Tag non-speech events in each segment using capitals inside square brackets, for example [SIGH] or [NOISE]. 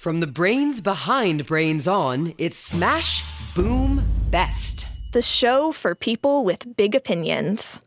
From the brains behind Brains On, it's Smash, Boom, Best. The show for people with big opinions.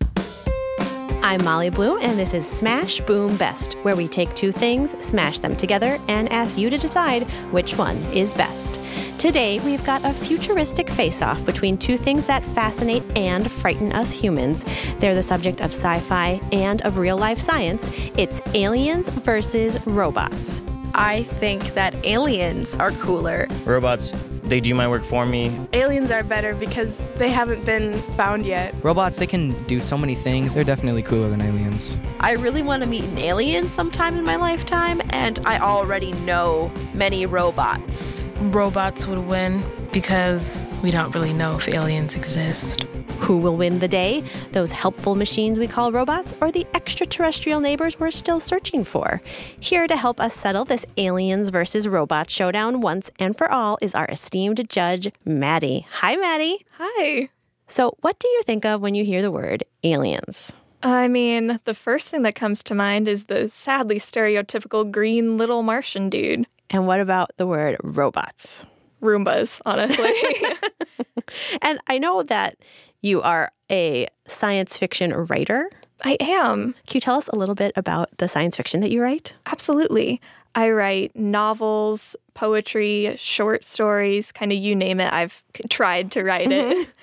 I'm Molly Bloom, and this is Smash Boom Best, where we take two things, smash them together, and ask you to decide which one is best. Today, we've got a futuristic face off between two things that fascinate and frighten us humans. They're the subject of sci fi and of real life science. It's aliens versus robots. I think that aliens are cooler. Robots, they do my work for me. Aliens are better because they haven't been found yet. Robots, they can do so many things. They're definitely cooler than aliens. I really want to meet an alien sometime in my lifetime, and I already know many robots. Robots would win because we don't really know if aliens exist. Who will win the day? Those helpful machines we call robots, or the extraterrestrial neighbors we're still searching for? Here to help us settle this aliens versus robots showdown once and for all is our esteemed judge, Maddie. Hi, Maddie. Hi. So, what do you think of when you hear the word aliens? I mean, the first thing that comes to mind is the sadly stereotypical green little Martian dude. And what about the word robots? Roombas, honestly. [LAUGHS] [LAUGHS] [LAUGHS] and I know that you are a science fiction writer. I am. Can you tell us a little bit about the science fiction that you write? Absolutely. I write novels, poetry, short stories, kind of you name it. I've tried to write mm-hmm. it. [LAUGHS]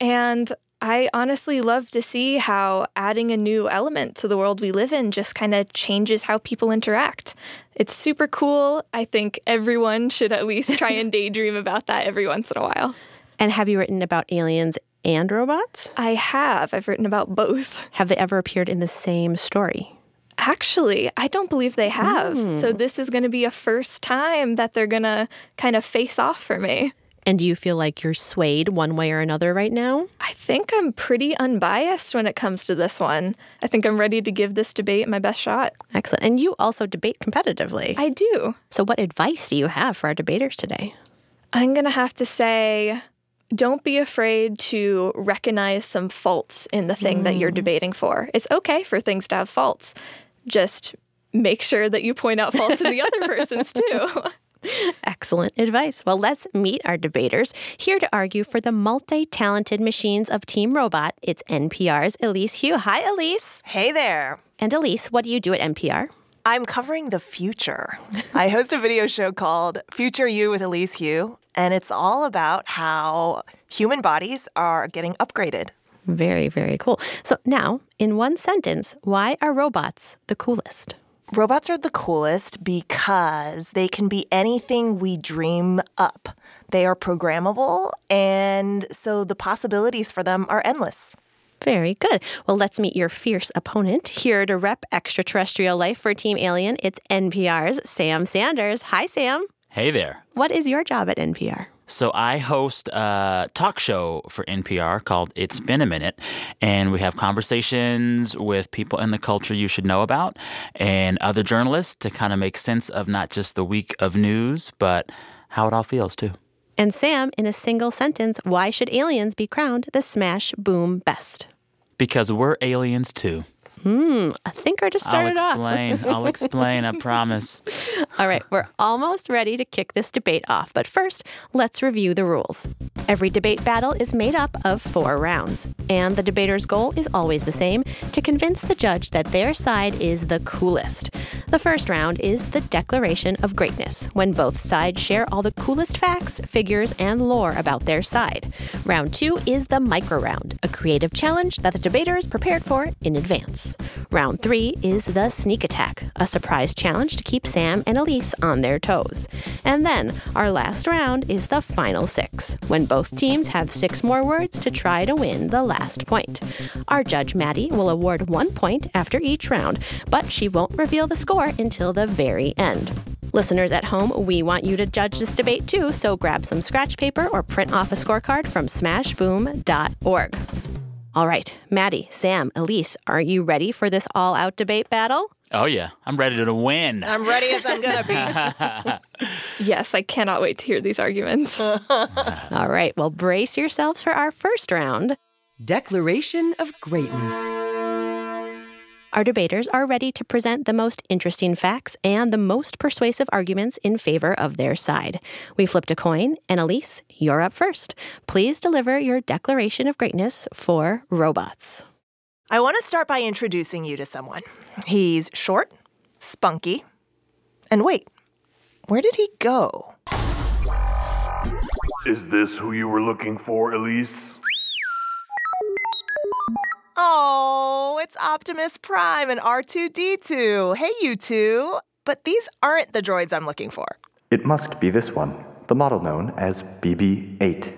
And I honestly love to see how adding a new element to the world we live in just kind of changes how people interact. It's super cool. I think everyone should at least try and [LAUGHS] daydream about that every once in a while. And have you written about aliens and robots? I have. I've written about both. Have they ever appeared in the same story? Actually, I don't believe they have. Mm. So this is going to be a first time that they're going to kind of face off for me. And do you feel like you're swayed one way or another right now? I think I'm pretty unbiased when it comes to this one. I think I'm ready to give this debate my best shot. Excellent. And you also debate competitively. I do. So, what advice do you have for our debaters today? I'm going to have to say don't be afraid to recognize some faults in the thing mm. that you're mm. debating for. It's okay for things to have faults. Just make sure that you point out faults in the other [LAUGHS] person's too. Excellent advice. Well, let's meet our debaters. Here to argue for the multi talented machines of Team Robot, it's NPR's Elise Hu. Hi, Elise. Hey there. And Elise, what do you do at NPR? I'm covering the future. I host a video show called Future You with Elise Hu, and it's all about how human bodies are getting upgraded. Very, very cool. So, now, in one sentence, why are robots the coolest? Robots are the coolest because they can be anything we dream up. They are programmable, and so the possibilities for them are endless. Very good. Well, let's meet your fierce opponent. Here to rep extraterrestrial life for Team Alien, it's NPR's Sam Sanders. Hi, Sam. Hey there. What is your job at NPR? So I host a talk show for NPR called It's Been a Minute, and we have conversations with people in the culture you should know about and other journalists to kind of make sense of not just the week of news, but how it all feels too. And Sam, in a single sentence, why should aliens be crowned the smash boom best? Because we're aliens too. Hmm, a thinker to start it off. I'll explain. off. I'll explain, I promise. All right, we're almost ready to kick this debate off, but first, let's review the rules. Every debate battle is made up of four rounds, and the debater's goal is always the same to convince the judge that their side is the coolest. The first round is the Declaration of Greatness, when both sides share all the coolest facts, figures, and lore about their side. Round two is the micro round, a creative challenge that the debater is prepared for in advance. Round three is the sneak attack, a surprise challenge to keep Sam and Elise on their toes. And then our last round is the final six, when both teams have six more words to try to win the last point. Our judge, Maddie, will award one point after each round, but she won't reveal the score until the very end. Listeners at home, we want you to judge this debate too, so grab some scratch paper or print off a scorecard from smashboom.org. All right, Maddie, Sam, Elise, are you ready for this all out debate battle? Oh, yeah. I'm ready to win. I'm ready as I'm going to be. [LAUGHS] yes, I cannot wait to hear these arguments. [LAUGHS] all right, well, brace yourselves for our first round Declaration of Greatness. Our debaters are ready to present the most interesting facts and the most persuasive arguments in favor of their side. We flipped a coin, and Elise, you're up first. Please deliver your declaration of greatness for robots. I want to start by introducing you to someone. He's short, spunky, and wait, where did he go? Is this who you were looking for, Elise? Oh, it's Optimus Prime and R2D2. Hey, you two. But these aren't the droids I'm looking for. It must be this one, the model known as BB 8.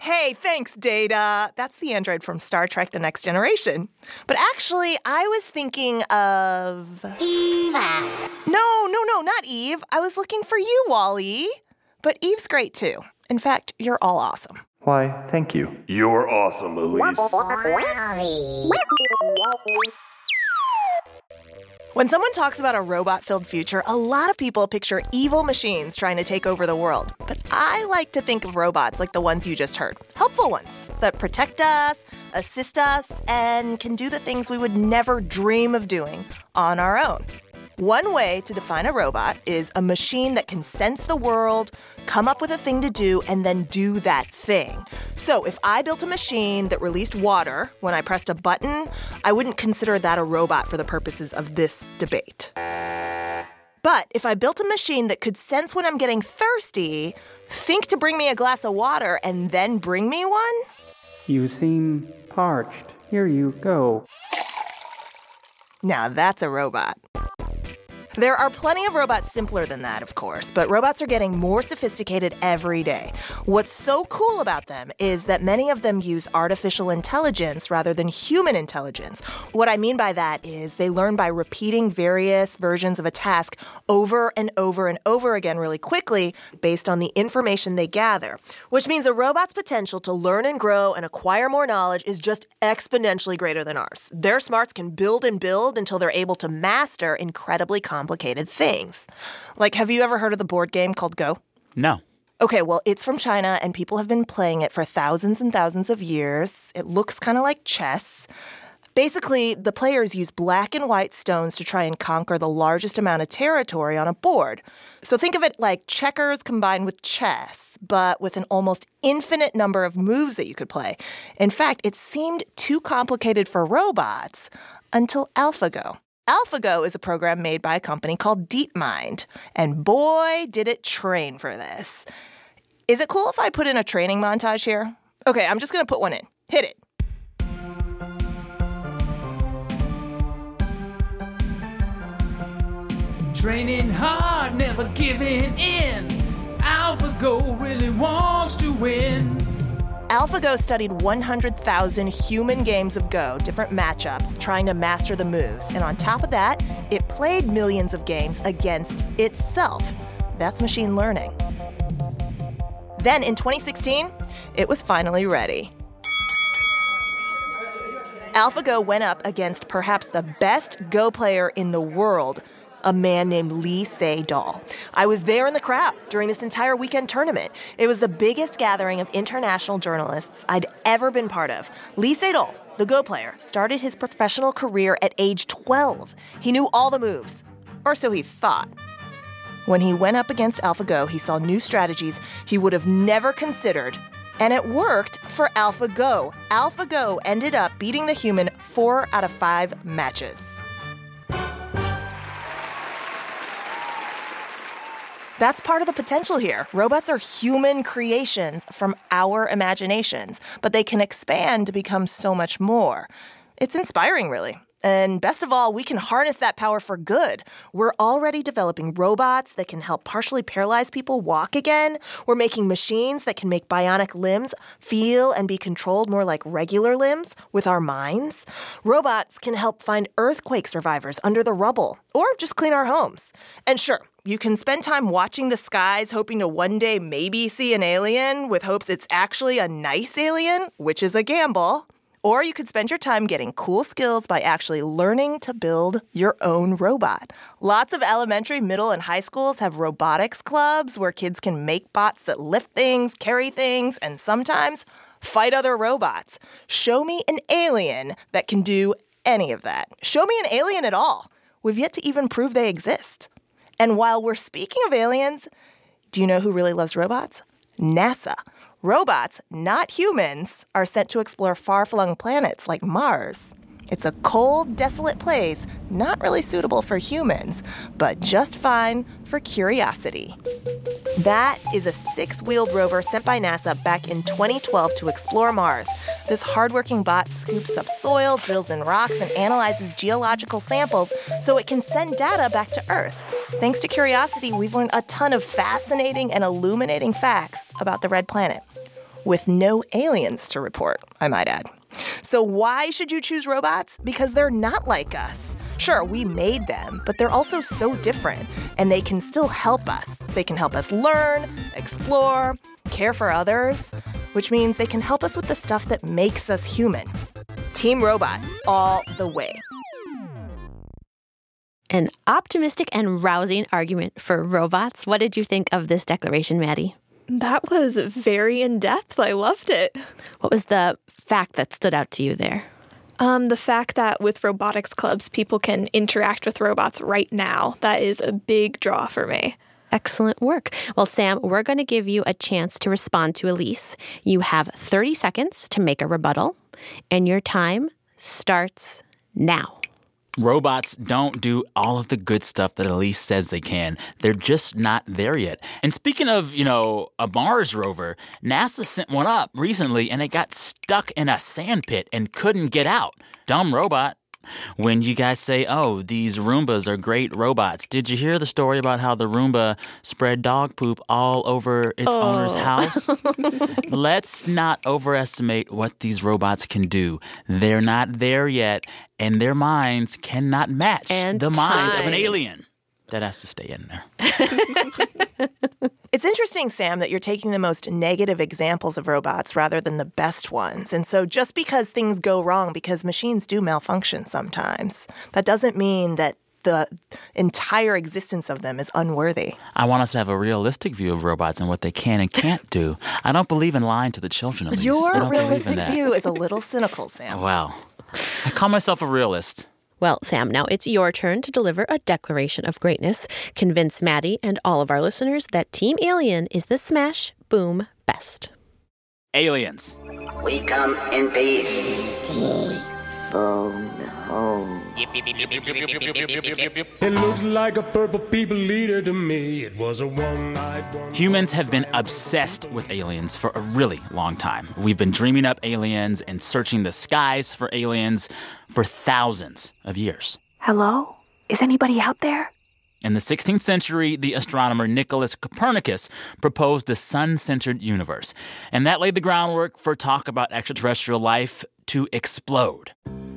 Hey, thanks, Data. That's the android from Star Trek The Next Generation. But actually, I was thinking of. Eva. No, no, no, not Eve. I was looking for you, WALL-E. But Eve's great too. In fact, you're all awesome. Why, thank you. You're awesome, Elise. When someone talks about a robot filled future, a lot of people picture evil machines trying to take over the world. But I like to think of robots like the ones you just heard helpful ones that protect us, assist us, and can do the things we would never dream of doing on our own. One way to define a robot is a machine that can sense the world, come up with a thing to do, and then do that thing. So if I built a machine that released water when I pressed a button, I wouldn't consider that a robot for the purposes of this debate. But if I built a machine that could sense when I'm getting thirsty, think to bring me a glass of water, and then bring me one, You seem parched. Here you go. now that's a robot. There are plenty of robots simpler than that, of course, but robots are getting more sophisticated every day. What's so cool about them is that many of them use artificial intelligence rather than human intelligence. What I mean by that is they learn by repeating various versions of a task over and over and over again really quickly based on the information they gather, which means a robot's potential to learn and grow and acquire more knowledge is just exponentially greater than ours. Their smarts can build and build until they're able to master incredibly complicated things. Like, have you ever heard of the board game called Go? No. Okay, well, it's from China and people have been playing it for thousands and thousands of years. It looks kind of like chess. Basically, the players use black and white stones to try and conquer the largest amount of territory on a board. So think of it like checkers combined with chess, but with an almost infinite number of moves that you could play. In fact, it seemed too complicated for robots until AlphaGo. AlphaGo is a program made by a company called DeepMind, and boy, did it train for this. Is it cool if I put in a training montage here? Okay, I'm just gonna put one in. Hit it. Training hard, never giving in. AlphaGo really wants to win. AlphaGo studied 100,000 human games of Go, different matchups, trying to master the moves. And on top of that, it played millions of games against itself. That's machine learning. Then in 2016, it was finally ready. AlphaGo went up against perhaps the best Go player in the world, a man named Lee Sedol. I was there in the crowd during this entire weekend tournament. It was the biggest gathering of international journalists I'd ever been part of. Lee Sedol, the Go player, started his professional career at age 12. He knew all the moves, or so he thought. When he went up against AlphaGo, he saw new strategies he would have never considered. And it worked for AlphaGo. AlphaGo ended up beating the human four out of five matches. That's part of the potential here. Robots are human creations from our imaginations, but they can expand to become so much more. It's inspiring, really. And best of all, we can harness that power for good. We're already developing robots that can help partially paralyzed people walk again. We're making machines that can make bionic limbs feel and be controlled more like regular limbs with our minds. Robots can help find earthquake survivors under the rubble or just clean our homes. And sure, you can spend time watching the skies, hoping to one day maybe see an alien with hopes it's actually a nice alien, which is a gamble. Or you could spend your time getting cool skills by actually learning to build your own robot. Lots of elementary, middle, and high schools have robotics clubs where kids can make bots that lift things, carry things, and sometimes fight other robots. Show me an alien that can do any of that. Show me an alien at all. We've yet to even prove they exist. And while we're speaking of aliens, do you know who really loves robots? NASA. Robots, not humans, are sent to explore far flung planets like Mars. It's a cold, desolate place, not really suitable for humans, but just fine for curiosity. That is a six wheeled rover sent by NASA back in 2012 to explore Mars. This hardworking bot scoops up soil, drills in rocks, and analyzes geological samples so it can send data back to Earth. Thanks to Curiosity, we've learned a ton of fascinating and illuminating facts about the red planet. With no aliens to report, I might add. So, why should you choose robots? Because they're not like us. Sure, we made them, but they're also so different, and they can still help us. They can help us learn, explore, care for others, which means they can help us with the stuff that makes us human. Team Robot, all the way. An optimistic and rousing argument for robots. What did you think of this declaration, Maddie? That was very in depth. I loved it. What was the fact that stood out to you there? Um, the fact that with robotics clubs, people can interact with robots right now. That is a big draw for me. Excellent work. Well, Sam, we're going to give you a chance to respond to Elise. You have 30 seconds to make a rebuttal, and your time starts now. Robots don't do all of the good stuff that Elise says they can. They're just not there yet. And speaking of, you know, a Mars rover, NASA sent one up recently and it got stuck in a sandpit and couldn't get out. Dumb robot. When you guys say, oh, these Roombas are great robots, did you hear the story about how the Roomba spread dog poop all over its Oh. owner's house? [LAUGHS] Let's not overestimate what these robots can do. They're not there yet, and their minds cannot match And the mind of an alien. That has to stay in there. [LAUGHS] It's interesting, Sam, that you're taking the most negative examples of robots rather than the best ones. And so just because things go wrong, because machines do malfunction sometimes, that doesn't mean that the entire existence of them is unworthy. I want us to have a realistic view of robots and what they can and can't do. I don't believe in lying to the children. Elise. I Your don't realistic view is a little cynical, Sam. Wow. I call myself a realist. Well, Sam, now it's your turn to deliver a declaration of greatness. Convince Maddie and all of our listeners that Team Alien is the smash boom best. Aliens. We come in peace. Phone home. It looks like a purple people eater to me. It was a one night one. Humans have been obsessed with aliens for a really long time. We've been dreaming up aliens and searching the skies for aliens for thousands of years. Hello? Is anybody out there? In the 16th century, the astronomer Nicholas Copernicus proposed the sun centered universe, and that laid the groundwork for talk about extraterrestrial life to explode.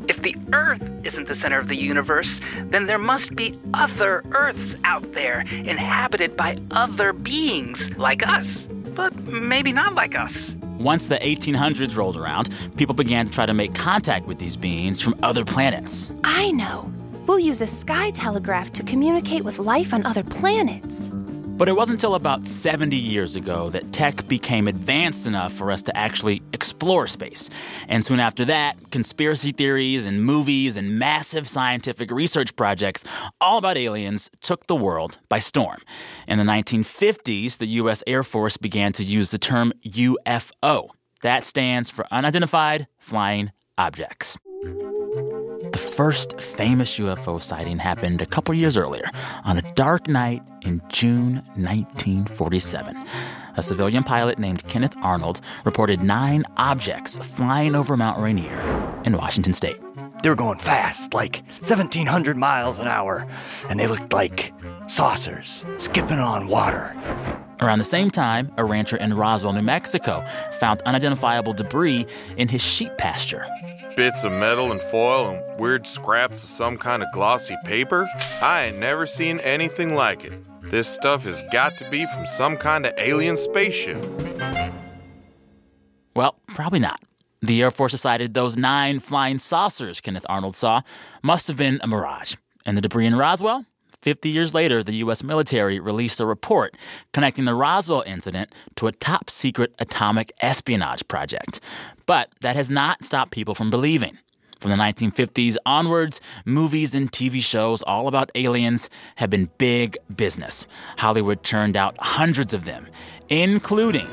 If the Earth isn't the center of the universe, then there must be other Earths out there, inhabited by other beings like us. But maybe not like us. Once the 1800s rolled around, people began to try to make contact with these beings from other planets. I know. We'll use a sky telegraph to communicate with life on other planets. But it wasn't until about 70 years ago that tech became advanced enough for us to actually explore space. And soon after that, conspiracy theories and movies and massive scientific research projects all about aliens took the world by storm. In the 1950s, the U.S. Air Force began to use the term UFO. That stands for Unidentified Flying Objects. The first famous UFO sighting happened a couple years earlier on a dark night in June 1947. A civilian pilot named Kenneth Arnold reported nine objects flying over Mount Rainier in Washington state. They were going fast, like 1,700 miles an hour, and they looked like saucers skipping on water. Around the same time, a rancher in Roswell, New Mexico, found unidentifiable debris in his sheep pasture. Bits of metal and foil and weird scraps of some kind of glossy paper? I ain't never seen anything like it. This stuff has got to be from some kind of alien spaceship. Well, probably not. The Air Force decided those nine flying saucers Kenneth Arnold saw must have been a mirage. And the debris in Roswell? 50 years later, the U.S. military released a report connecting the Roswell incident to a top secret atomic espionage project. But that has not stopped people from believing. From the 1950s onwards, movies and TV shows all about aliens have been big business. Hollywood churned out hundreds of them, including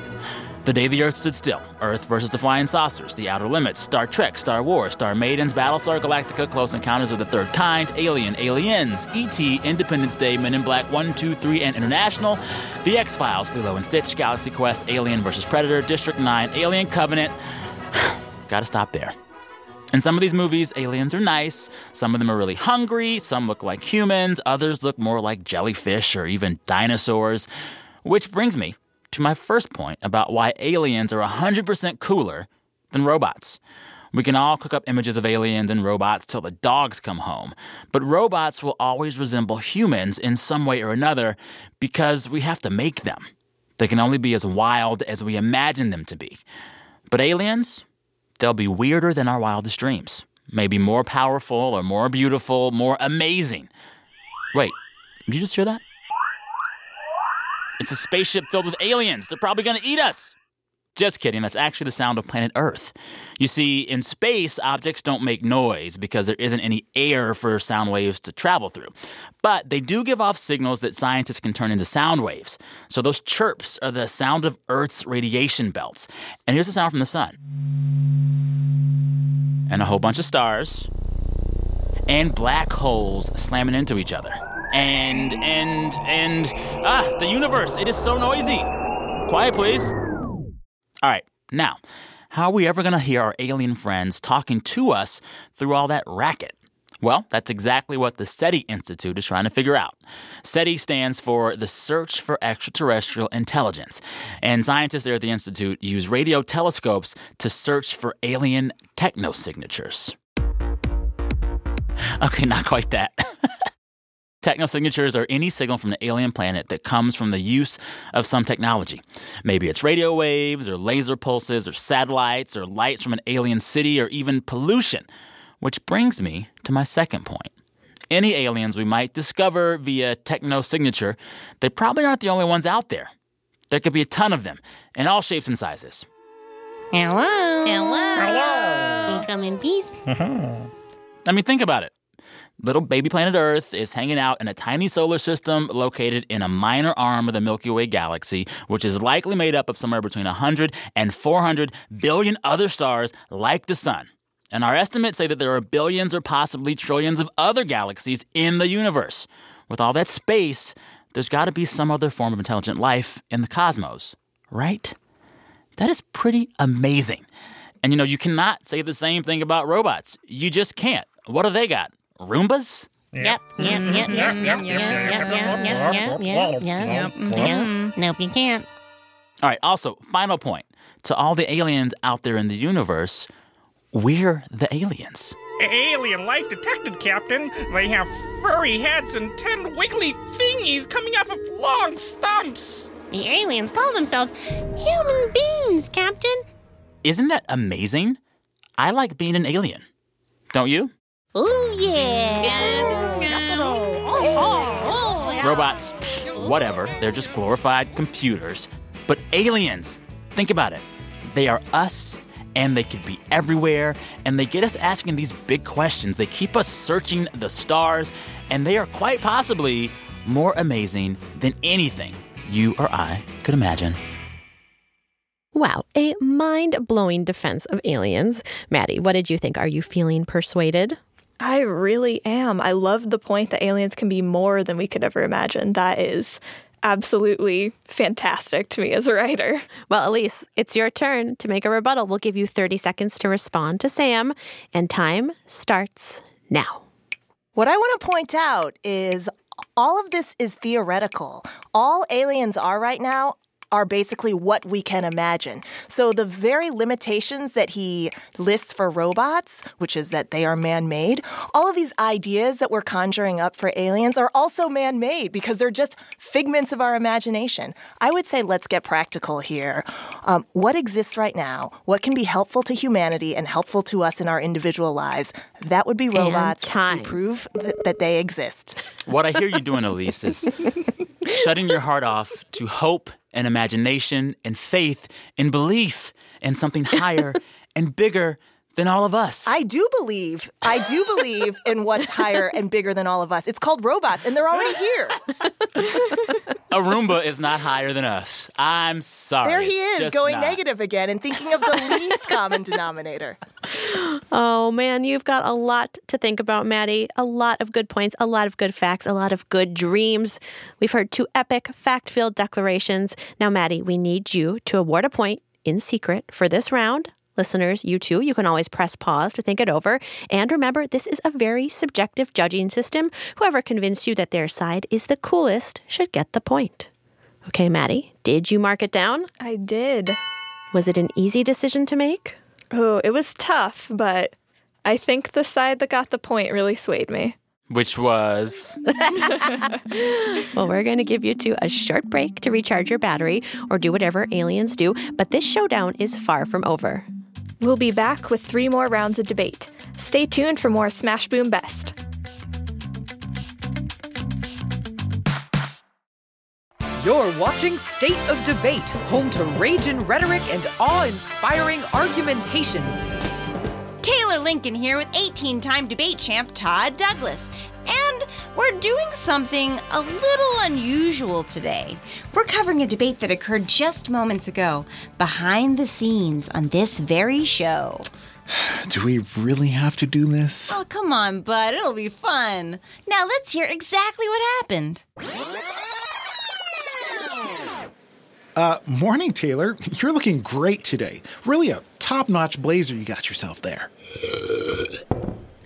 The Day the Earth Stood Still, Earth versus the Flying Saucers, The Outer Limits, Star Trek, Star Wars, Star Maidens, Battlestar Galactica, Close Encounters of the Third Kind, Alien, Aliens, E.T., Independence Day, Men in Black 1, 2, 3, and International, The X Files, Lilo and Stitch, Galaxy Quest, Alien versus Predator, District 9, Alien Covenant. [SIGHS] Gotta stop there. In some of these movies, aliens are nice. Some of them are really hungry. Some look like humans. Others look more like jellyfish or even dinosaurs. Which brings me to my first point about why aliens are 100% cooler than robots. We can all cook up images of aliens and robots till the dogs come home. But robots will always resemble humans in some way or another because we have to make them. They can only be as wild as we imagine them to be. But aliens, they'll be weirder than our wildest dreams. Maybe more powerful or more beautiful, more amazing. Wait, did you just hear that? It's a spaceship filled with aliens. They're probably going to eat us. Just kidding. That's actually the sound of planet Earth. You see, in space, objects don't make noise because there isn't any air for sound waves to travel through. But they do give off signals that scientists can turn into sound waves. So those chirps are the sound of Earth's radiation belts. And here's the sound from the sun and a whole bunch of stars and black holes slamming into each other. And, and, and, ah, the universe, it is so noisy. Quiet, please. All right, now, how are we ever to hear our alien friends talking to us through all that racket? Well, that's exactly what the SETI Institute is trying to figure out. SETI stands for the Search for Extraterrestrial Intelligence. And scientists there at the Institute use radio telescopes to search for alien technosignatures. Okay, not quite that. [LAUGHS] Technosignatures are any signal from the alien planet that comes from the use of some technology. Maybe it's radio waves, or laser pulses, or satellites, or lights from an alien city, or even pollution. Which brings me to my second point. Any aliens we might discover via technosignature, they probably aren't the only ones out there. There could be a ton of them, in all shapes and sizes. Hello. Hello. Hello. You come in peace? I mean, think about it. Little baby planet Earth is hanging out in a tiny solar system located in a minor arm of the Milky Way galaxy, which is likely made up of somewhere between 100 and 400 billion other stars like the Sun. And our estimates say that there are billions or possibly trillions of other galaxies in the universe. With all that space, there's got to be some other form of intelligent life in the cosmos, right? That is pretty amazing. And you know, you cannot say the same thing about robots. You just can't. What do they got? Roombas? Yep, yep, yep, yep, yep, yep, yep, yep, yep, yep, yep, yep, yep. Nope, you can't. All right, also, final point. To all the aliens out there in the universe, we're the aliens. Alien life detected, Captain. They have furry heads and ten wiggly thingies coming off of long stumps. The aliens call themselves human beings, Captain. Isn't that amazing? I like being an alien. Don't you? Oh, yeah. Robots, pfft, whatever. They're just glorified computers. But aliens, think about it. They are us and they could be everywhere and they get us asking these big questions. They keep us searching the stars and they are quite possibly more amazing than anything you or I could imagine. Wow, a mind blowing defense of aliens. Maddie, what did you think? Are you feeling persuaded? I really am. I love the point that aliens can be more than we could ever imagine. That is absolutely fantastic to me as a writer. Well, Elise, it's your turn to make a rebuttal. We'll give you 30 seconds to respond to Sam, and time starts now. What I want to point out is all of this is theoretical. All aliens are right now are basically what we can imagine. So the very limitations that he lists for robots, which is that they are man made, all of these ideas that we're conjuring up for aliens are also man made because they're just figments of our imagination. I would say let's get practical here. Um, what exists right now? What can be helpful to humanity and helpful to us in our individual lives? That would be robots who prove th- that they exist. What I hear you doing, Elise, is [LAUGHS] shutting your heart off to hope and imagination and faith and belief in something higher [LAUGHS] and bigger than all of us. I do believe, I do believe in what's higher and bigger than all of us. It's called robots, and they're already here. A Roomba is not higher than us. I'm sorry. There he is, going not. negative again and thinking of the least common denominator. Oh man, you've got a lot to think about, Maddie. A lot of good points, a lot of good facts, a lot of good dreams. We've heard two epic, fact filled declarations. Now, Maddie, we need you to award a point in secret for this round. Listeners, you too, you can always press pause to think it over. And remember, this is a very subjective judging system. Whoever convinced you that their side is the coolest should get the point. Okay, Maddie, did you mark it down? I did. Was it an easy decision to make? Oh, it was tough, but I think the side that got the point really swayed me. Which was. [LAUGHS] Well, we're going to give you two a short break to recharge your battery or do whatever aliens do, but this showdown is far from over. We'll be back with three more rounds of debate. Stay tuned for more Smash Boom Best. You're watching State of Debate, home to rage and rhetoric and awe inspiring argumentation. Taylor Lincoln here with 18 time debate champ Todd Douglas. And we're doing something a little unusual today. We're covering a debate that occurred just moments ago, behind the scenes on this very show. [SIGHS] Do we really have to do this? Oh, come on, bud, it'll be fun. Now let's hear exactly what happened. Uh, morning, Taylor. You're looking great today. Really a top notch blazer you got yourself there. [LAUGHS]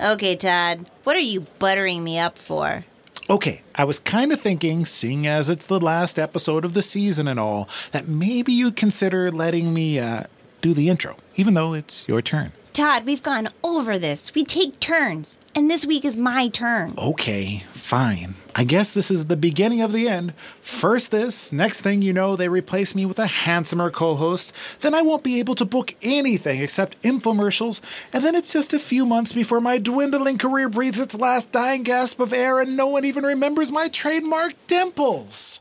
Okay, Todd, what are you buttering me up for? Okay, I was kind of thinking, seeing as it's the last episode of the season and all, that maybe you'd consider letting me uh, do the intro, even though it's your turn. Todd, we've gone over this. We take turns, and this week is my turn. Okay, fine. I guess this is the beginning of the end. First, this, next thing you know, they replace me with a handsomer co host. Then I won't be able to book anything except infomercials. And then it's just a few months before my dwindling career breathes its last dying gasp of air, and no one even remembers my trademark dimples.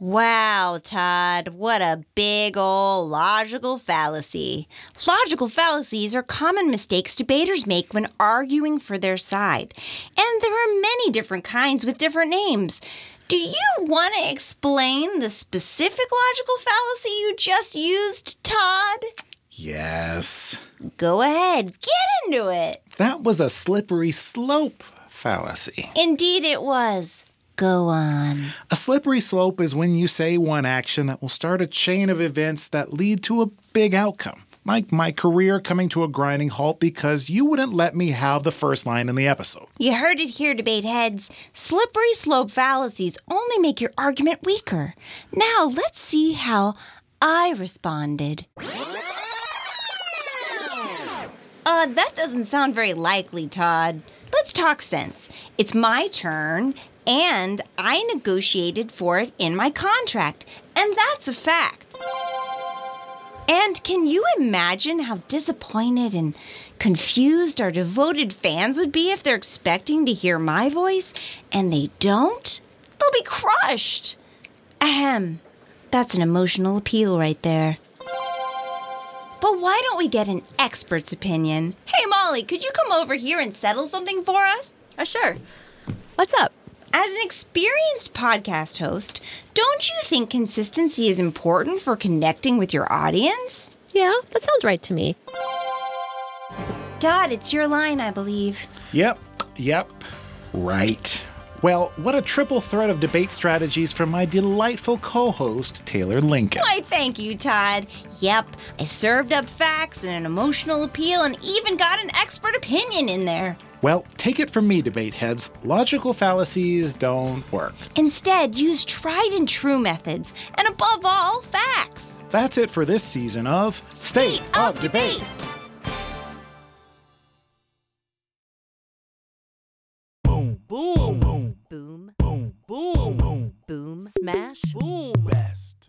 Wow, Todd, what a big old logical fallacy. Logical fallacies are common mistakes debaters make when arguing for their side. And there are many different kinds with different names. Do you want to explain the specific logical fallacy you just used, Todd? Yes. Go ahead, get into it. That was a slippery slope fallacy. Indeed, it was. Go on. A slippery slope is when you say one action that will start a chain of events that lead to a big outcome. Like my career coming to a grinding halt because you wouldn't let me have the first line in the episode. You heard it here, debate heads. Slippery slope fallacies only make your argument weaker. Now let's see how I responded. Uh, that doesn't sound very likely, Todd. Let's talk sense. It's my turn, and I negotiated for it in my contract, and that's a fact. And can you imagine how disappointed and confused our devoted fans would be if they're expecting to hear my voice and they don't? They'll be crushed. Ahem. That's an emotional appeal right there. But why don't we get an expert's opinion? Hey, Molly, could you come over here and settle something for us? Uh, sure. What's up? As an experienced podcast host, don't you think consistency is important for connecting with your audience? Yeah, that sounds right to me. Todd, it's your line, I believe. Yep, yep, right. Well, what a triple threat of debate strategies from my delightful co host, Taylor Lincoln. Why, thank you, Todd. Yep, I served up facts and an emotional appeal and even got an expert opinion in there. Well, take it from me, debate heads. Logical fallacies don't work. Instead, use tried and true methods, and above all, facts. That's it for this season of State, of, Debate. Boom, boom, boom, boom, boom, boom, boom, boom, smash, boom, best.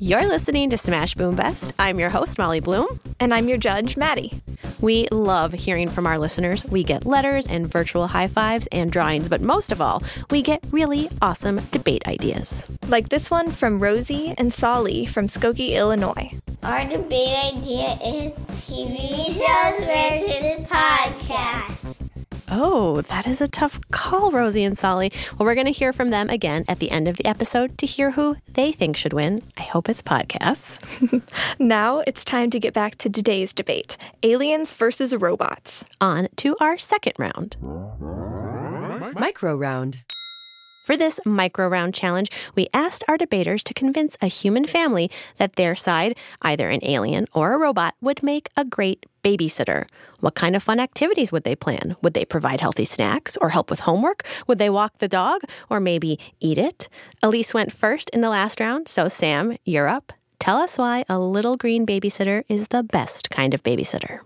You're listening to Smash Boom Best. I'm your host, Molly Bloom. And I'm your judge, Maddie. We love hearing from our listeners. We get letters and virtual high fives and drawings, but most of all, we get really awesome debate ideas. Like this one from Rosie and Solly from Skokie, Illinois. Our debate idea is TV shows versus podcasts. Oh, that is a tough call, Rosie and Solly. Well, we're going to hear from them again at the end of the episode to hear who they think should win. I hope it's podcasts. [LAUGHS] now it's time to get back to today's debate aliens versus robots. On to our second round. Micro round. For this micro round challenge, we asked our debaters to convince a human family that their side, either an alien or a robot, would make a great babysitter. What kind of fun activities would they plan? Would they provide healthy snacks or help with homework? Would they walk the dog or maybe eat it? Elise went first in the last round, so Sam, you're up. Tell us why a little green babysitter is the best kind of babysitter.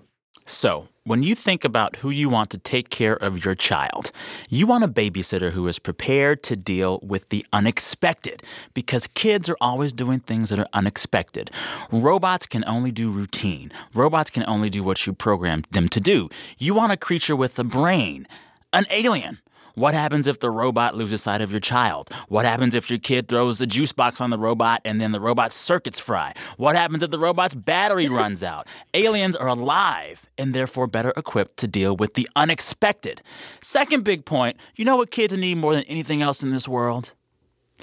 So, when you think about who you want to take care of your child, you want a babysitter who is prepared to deal with the unexpected because kids are always doing things that are unexpected. Robots can only do routine, robots can only do what you programmed them to do. You want a creature with a brain, an alien. What happens if the robot loses sight of your child? What happens if your kid throws the juice box on the robot and then the robot's circuits fry? What happens if the robot's battery [LAUGHS] runs out? Aliens are alive and therefore better equipped to deal with the unexpected. Second big point you know what kids need more than anything else in this world?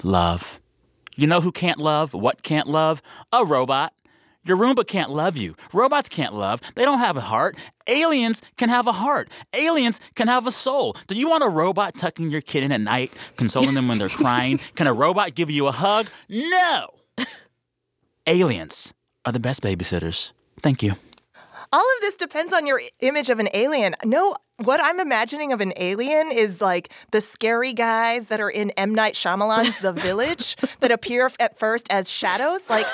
Love. You know who can't love? What can't love? A robot. Your Roomba can't love you. Robots can't love. They don't have a heart. Aliens can have a heart. Aliens can have a soul. Do you want a robot tucking your kid in at night, consoling them when they're crying? [LAUGHS] Can a robot give you a hug? No. Aliens are the best babysitters. Thank you. All of this depends on your image of an alien. No, what I'm imagining of an alien is like the scary guys that are in M. Night Shyamalan's The Village [LAUGHS] that appear at first as shadows. Like,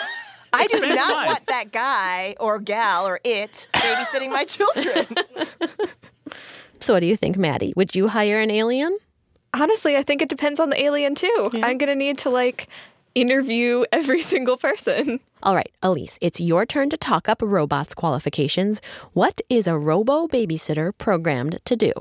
I do not mine. want that guy or gal or it babysitting my children. [LAUGHS] So, what do you think, Maddie? Would you hire an alien? Honestly, I think it depends on the alien too. I'm going to need to like interview every [LAUGHS] single person. All right, Elise, it's your turn to talk up robots' qualifications. What is a robo babysitter programmed to do?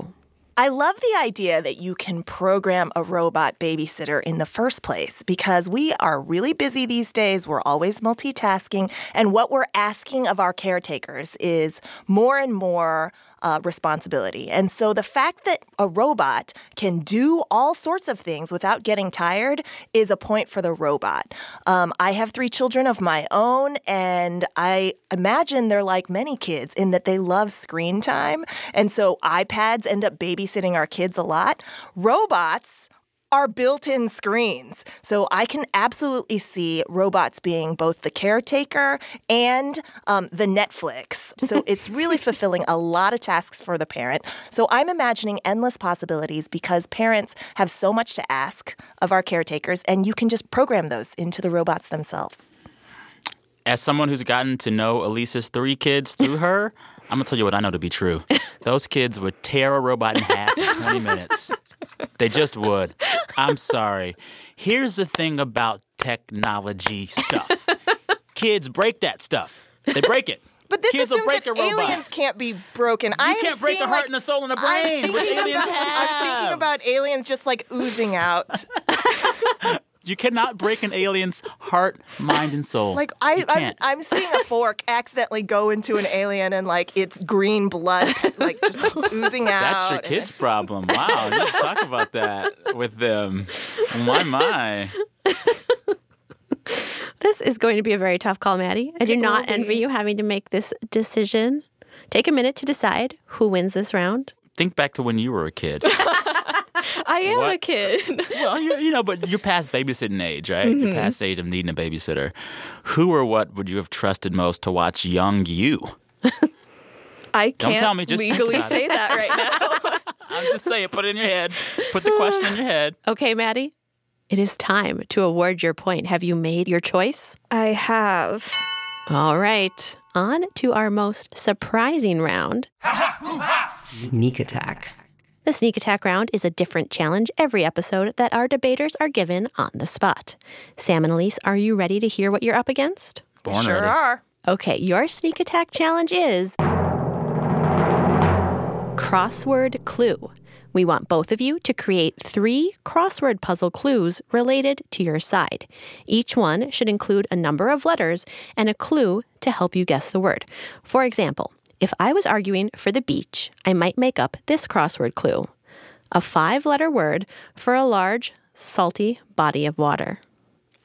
I love the idea that you can program a robot babysitter in the first place because we are really busy these days. We're always multitasking. And what we're asking of our caretakers is more and more uh, responsibility. And so the fact that a robot can do all sorts of things without getting tired is a point for the robot. Um, I have three children of my own, and I imagine they're like many kids in that they love screen time. And so iPads end up babysitting our kids a lot. Robots are built in screens. So I can absolutely see robots being both the caretaker and um, the Netflix. So [LAUGHS] it's really fulfilling a lot of tasks for the parent. So I'm imagining endless possibilities because parents have so much to ask of our caretakers, and you can just program those into the robots themselves. As someone who's gotten to know Elise's three kids through her, [LAUGHS] I'm gonna tell you what I know to be true. Those kids would tear a robot in half in 20 minutes. They just would. I'm sorry. Here's the thing about technology stuff. Kids break that stuff. They break it. But this Kids will assumes break that aliens can't be broken. You can't break a heart and a soul and a brain, I'm which thinking, aliens about, I'm thinking about aliens just like oozing out. [LAUGHS] You cannot break an alien's heart, mind, and soul. Like I, I'm. I'm seeing a fork [LAUGHS] accidentally go into an alien and like it's green blood, like just [LAUGHS] oozing out. That's your kid's problem. Wow, you talk about that with them. My my. This is going to be a very tough call, Maddie. I do not envy you having to make this decision. Take a minute to decide who wins this round. Think back to when you were a kid. [LAUGHS] I am a kid. [LAUGHS] well, you, you know, but you're past babysitting age, right? You're Mhm. past age of needing a babysitter. Who or what would you have trusted most to watch young you? I Don't can't tell me, just legally say that right now. [LAUGHS] I'm just saying, put it in your head. Put the question in your head. Okay, Maddie, it is time to award your point. Have you made your choice? I have. All right, on to our most surprising round. Sneak attack. The sneak attack round is a different challenge every episode that our debaters are given on the spot. Sam and Elise, are you ready to hear what you're up against? Born sure ready. are. Okay, your sneak attack challenge is crossword clue. We want both of you to create three crossword puzzle clues related to your side. Each one should include a number of letters and a clue to help you guess the word. For example, if I was arguing for the beach, I might make up this crossword clue a five letter word for a large, salty body of water.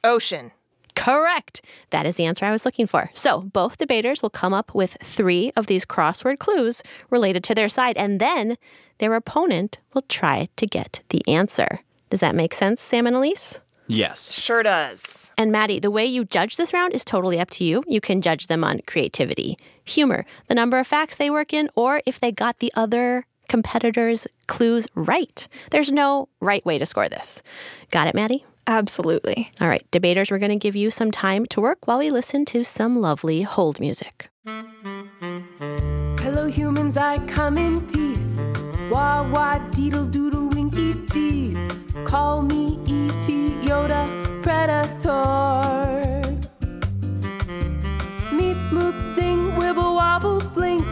Ocean. Correct. That is the answer I was looking for. So both debaters will come up with three of these crossword clues related to their side, and then their opponent will try to get the answer. Does that make sense, Sam and Elise? Yes. Sure does. And Maddie, the way you judge this round is totally up to you. You can judge them on creativity, humor, the number of facts they work in, or if they got the other competitors' clues right. There's no right way to score this. Got it, Maddie? Absolutely. All right, debaters, we're going to give you some time to work while we listen to some lovely hold music. Hello, humans, I come in peace. Wah wah deedle doodle winky. Call me E.T. Yoda Predator. Meep moop sing wibble wobble blink.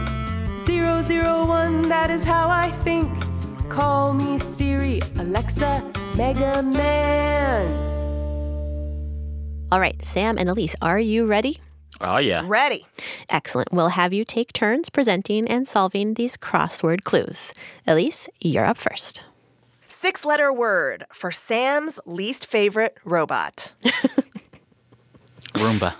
Zero zero one, that is how I think. Call me Siri, Alexa, Mega Man. All right, Sam and Elise, are you ready? Oh, yeah. Ready. Excellent. We'll have you take turns presenting and solving these crossword clues. Elise, you're up first. Six letter word for Sam's least favorite robot. Roomba.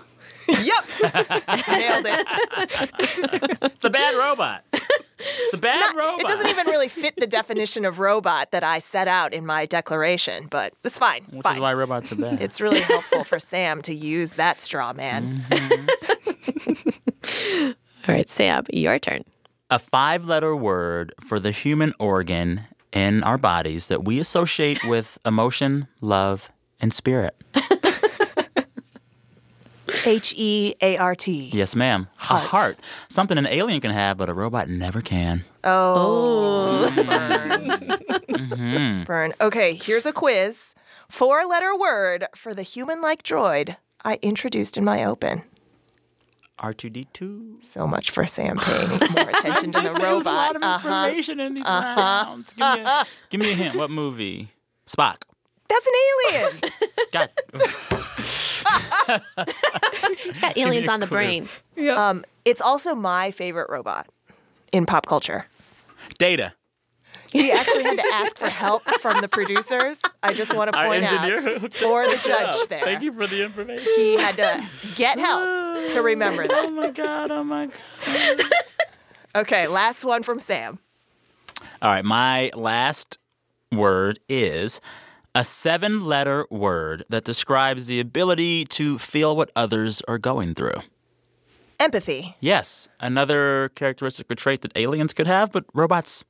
yep. Nailed it. It's a bad robot. It's a bad robot. It doesn't even really fit the definition of robot that I set out in my declaration, but it's fine. Which fine. is why robots are bad. It's really helpful for Sam to use that straw man. Mm-hmm. [LAUGHS] All right, Sam, your turn. a five letter word for the human organ in our bodies that we associate with emotion, love, and spirit. [LAUGHS] H E A R T. Yes, ma'am. A heart. Something an alien can have, but a robot never can. Oh. [LAUGHS] Mhm. Burn. Okay, here's a quiz. Four letter word for the human like droid I introduced in my open. R2D2. So much for Sam paying [LAUGHS] more attention to the [LAUGHS] There was robot. a lot of Uh-huh. information in these Uh-huh. rounds. Give me, a, [LAUGHS] give me a hint. What movie? Spock. That's an alien. Got He's got aliens on the brain. Um, it's also my favorite robot in pop culture. Data. He actually had to ask for help from the producers. I just want to point out for the judge [LAUGHS] there. Thank you for the information. He had to get help to remember that. Oh my god! Oh my god! Okay, last one from Sam. All right, my last word is a seven letter word that describes the ability to feel what others are going through. Empathy Yes, another characteristic or trait that aliens could have, but robots,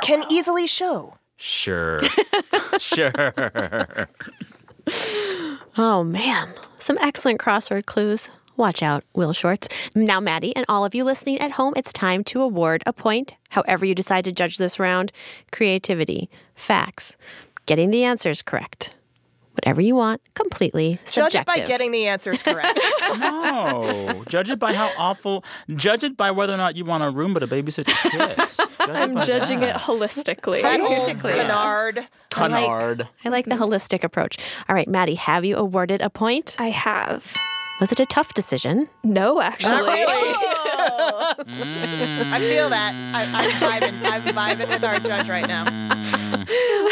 can easily show. sure. [LAUGHS] sure. Oh, man. Some excellent crossword clues. Watch out, Will Shortz. Now, Maddie, and all of you listening at home, it's time to award a point, however you decide to judge this round creativity, facts, getting the answers correct. Whatever you want, completely subjective. Judge it by getting the answers correct. [LAUGHS] [LAUGHS] No. Judge it by how awful. Judge it by whether or not you want a Roomba to babysit your kids. [LAUGHS] Judge I'm by judging that. it holistically. That old canard. I like- I like the holistic approach. All right, Maddie, have you awarded a point? I have. Was it a tough decision? No, actually. really. Mm. I feel that. I, I'm vibing. I'm vibing with our judge right now.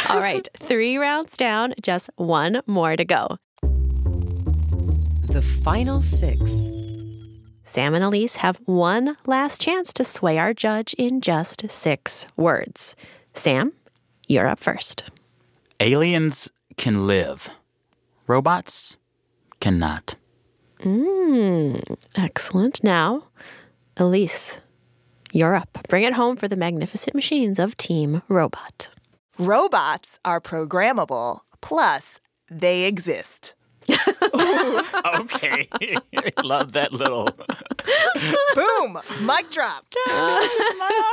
All right, [LAUGHS] three rounds down, just one more to go. The final six. Sam and Elise have one last chance to sway our judge in just six words. Sam, you're up first. Aliens can live. Robots cannot. Mmm, excellent. Now, Elise, You're up. Bring it home for the magnificent machines of Team Robot. Robots are programmable, plus, they exist. [LAUGHS] okay. [LAUGHS] Love that little. [LAUGHS] Boom! Mic drop.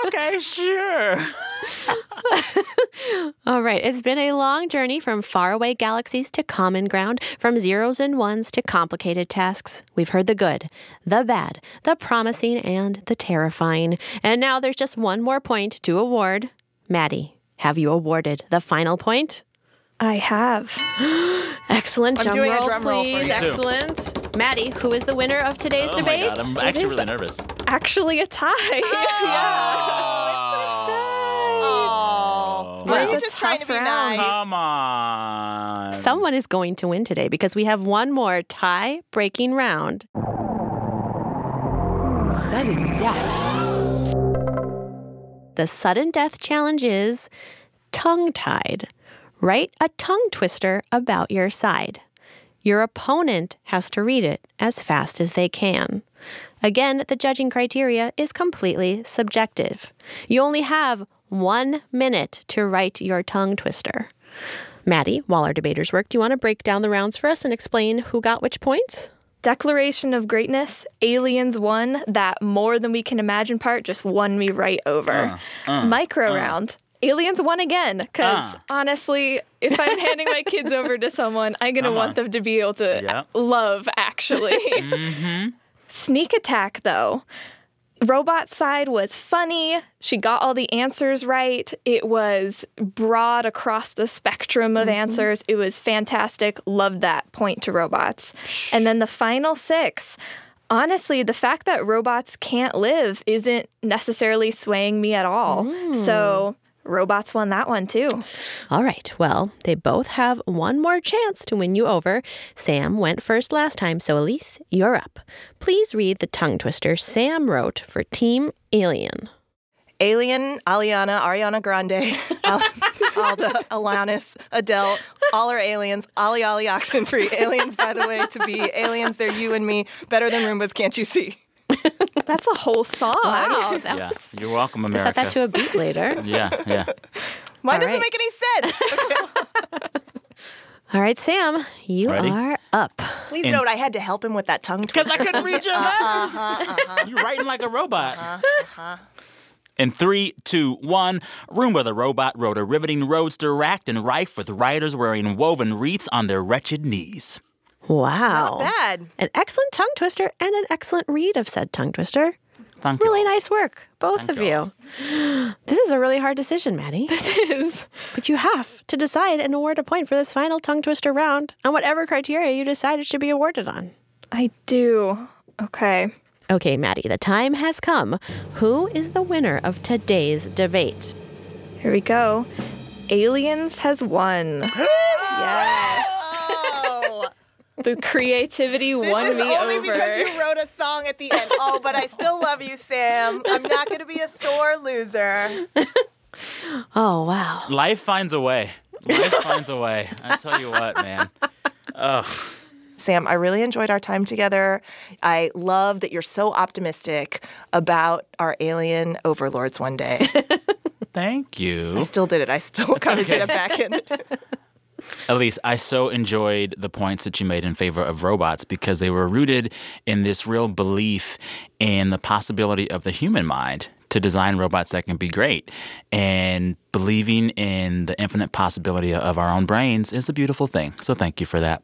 okay, sure. All right, it's been a long journey from faraway galaxies to common ground, from zeros and ones to complicated tasks. We've heard the good, the bad, the promising, and the terrifying. And now there's just one more point to award. Maddie, have you awarded the final point? I have. [GASPS] Excellent. I'm Drum doing a roll, drum roll for please. you. Excellent. Maddie, who is the winner of today's Oh my debate? God, I'm actually really nervous. Actually, a tie. [LAUGHS] Oh, It were was you a just trying to be round. nice? Come on. Someone is going to win today because we have one more tie breaking round. Sudden death. The sudden death challenge is tongue tied. Write a tongue twister about your side. Your opponent has to read it as fast as they can. Again, the judging criteria is completely subjective. You only have one minute to write your tongue twister. Maddie, while our debaters work, do you want to break down the rounds for us and explain who got which points? Declaration of Greatness, Aliens won. That more than we can imagine part just won me right over. Micro round. Aliens won again because Uh. honestly, if I'm [LAUGHS] handing my kids over to someone, I'm gonna Come want them to be able to Yeah. love. Actually, Mm-hmm. sneak attack though. Robot side was funny. She got all the answers right. It was broad across the spectrum of mm-hmm. answers. It was fantastic. Loved that point to robots. [SIGHS] And then the final six. Honestly, the fact that robots can't live isn't necessarily swaying me at all. So, mm. Robots won that one too. All right. Well, they both have one more chance to win you over. Sam went first last time, so Elise, you're up. Please read the tongue twister Sam wrote for Team Alien. Alien, Aliana, Ariana Grande, [LAUGHS] Al- Alda, Alanis, Adele, all are aliens. Ali Ali Oxenfree. Aliens, by the way, to be aliens, they're you and me. Better than Roombas, can't you see? That's a whole song. Wow, that Yeah, was. you're welcome, [LAUGHS] I America. set that to a beat later. [LAUGHS] yeah, yeah. Mine All doesn't right. make any sense. [LAUGHS] All right, Sam, you Ready? are up. Please In- note, I had to help him with that tongue Because. I couldn't read your uh-huh, letters. Uh-huh. You're writing like a robot. Uh-huh, In three, two, one, room where the robot rode a riveting roadster racked and rife with riders wearing woven wreaths on their wretched knees. Wow. Not bad. An excellent tongue twister and an excellent read of said tongue twister. Thank Really you. nice work, both Thank of you. This is a really hard decision, Maddie. [LAUGHS] This is. But you have to decide and award a point for this final tongue twister round on whatever criteria you decide it should be awarded on. I do. Okay. Okay, Maddie, the time has come. Who is the winner of today's debate? Here we go. Aliens has won. [GASPS] yes. The creativity this won is me only over. because you wrote a song at the end. Oh, but I still love you, Sam. I'm not going to be a sore loser. [LAUGHS] Oh, wow. Life finds a way. Life finds a way. I tell you what, man. Ugh. Sam, I really enjoyed our time together. I love that you're so optimistic about our alien overlords one day. [LAUGHS] Thank you. I still did it. I still kind of did a backhanded. [LAUGHS] Elise, I so enjoyed the points that you made in favor of robots because they were rooted in this real belief in the possibility of the human mind to design robots that can be great. And believing in the infinite possibility of our own brains is a beautiful thing. So thank you for that.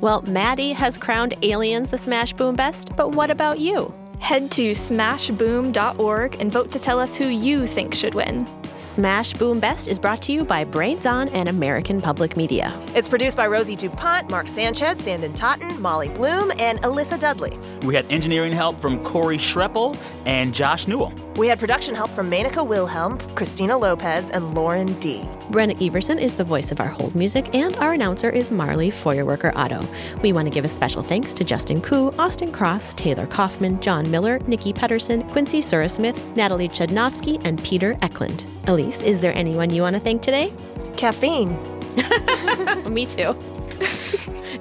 Well, Maddie has crowned Aliens the Smash Boom Best, but what about you? Head to smashboom.org and vote to tell us who you think should win. Smash Boom Best is brought to you by Brains On and American Public Media. It's produced by Rosie DuPont, Mark Sanchez, Sandon Totten, Molly Bloom, and Alyssa Dudley. We had engineering help from Corey Schreppel and Josh Newell. We had production help from Manica Wilhelm, Christina Lopez, and Lauren D. Brenna Everson is the voice of our hold music, and our announcer is Marley Feuerwerker Otto. We want to give a special thanks to Justin Koo, Austin Cross, Taylor Kaufman, John Miller, Nikki Pedersen, Quincy Surasmith, Natalie Chudnovsky, and Peter Eklund. Elise, is there anyone you want to thank today? Caffeine. [LAUGHS] Me too.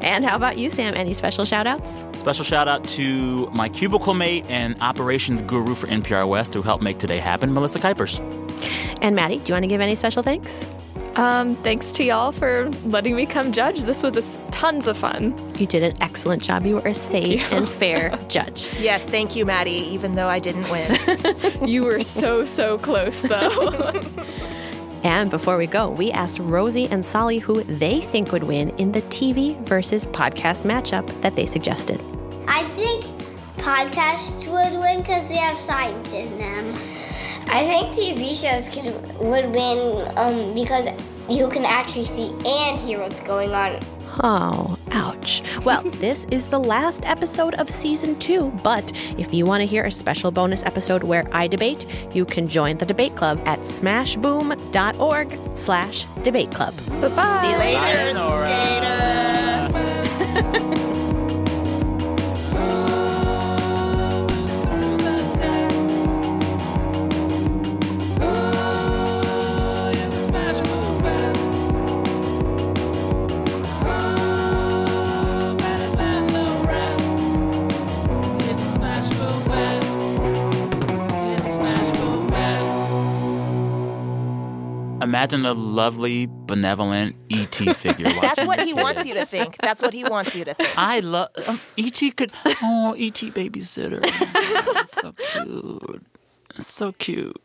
And how about you, Sam? Any special shout outs? Special shout out to my cubicle mate and operations guru for NPR West who helped make today happen, Melissa Kuipers. And Maddie, do you want to give any special thanks? Um, thanks to y'all for letting me come judge. This was a s- tons of fun. You did an excellent job. You were a sage and fair [LAUGHS] judge. Yes, thank you, Maddie, even though I didn't win. [LAUGHS] You were so, so close, though. [LAUGHS] And before we go, we asked Rosie and Solly who they think would win in the TV versus podcast matchup that they suggested. I think podcasts would win because they have science in them. I think TV shows could would win um, because you can actually see and hear what's going on. Oh, ouch. Well, [LAUGHS] this is the last episode of season two, but if you want to hear a special bonus episode where I debate, you can join the debate club at smashboom.org slash debate club. Bye-bye. See you later, Skater. [LAUGHS] Imagine a lovely, benevolent ET [LAUGHS] figure. Like That's what he wants you to think. That's what he wants you to think. I love um, ET. Could oh ET babysitter, [LAUGHS] so cute, so cute.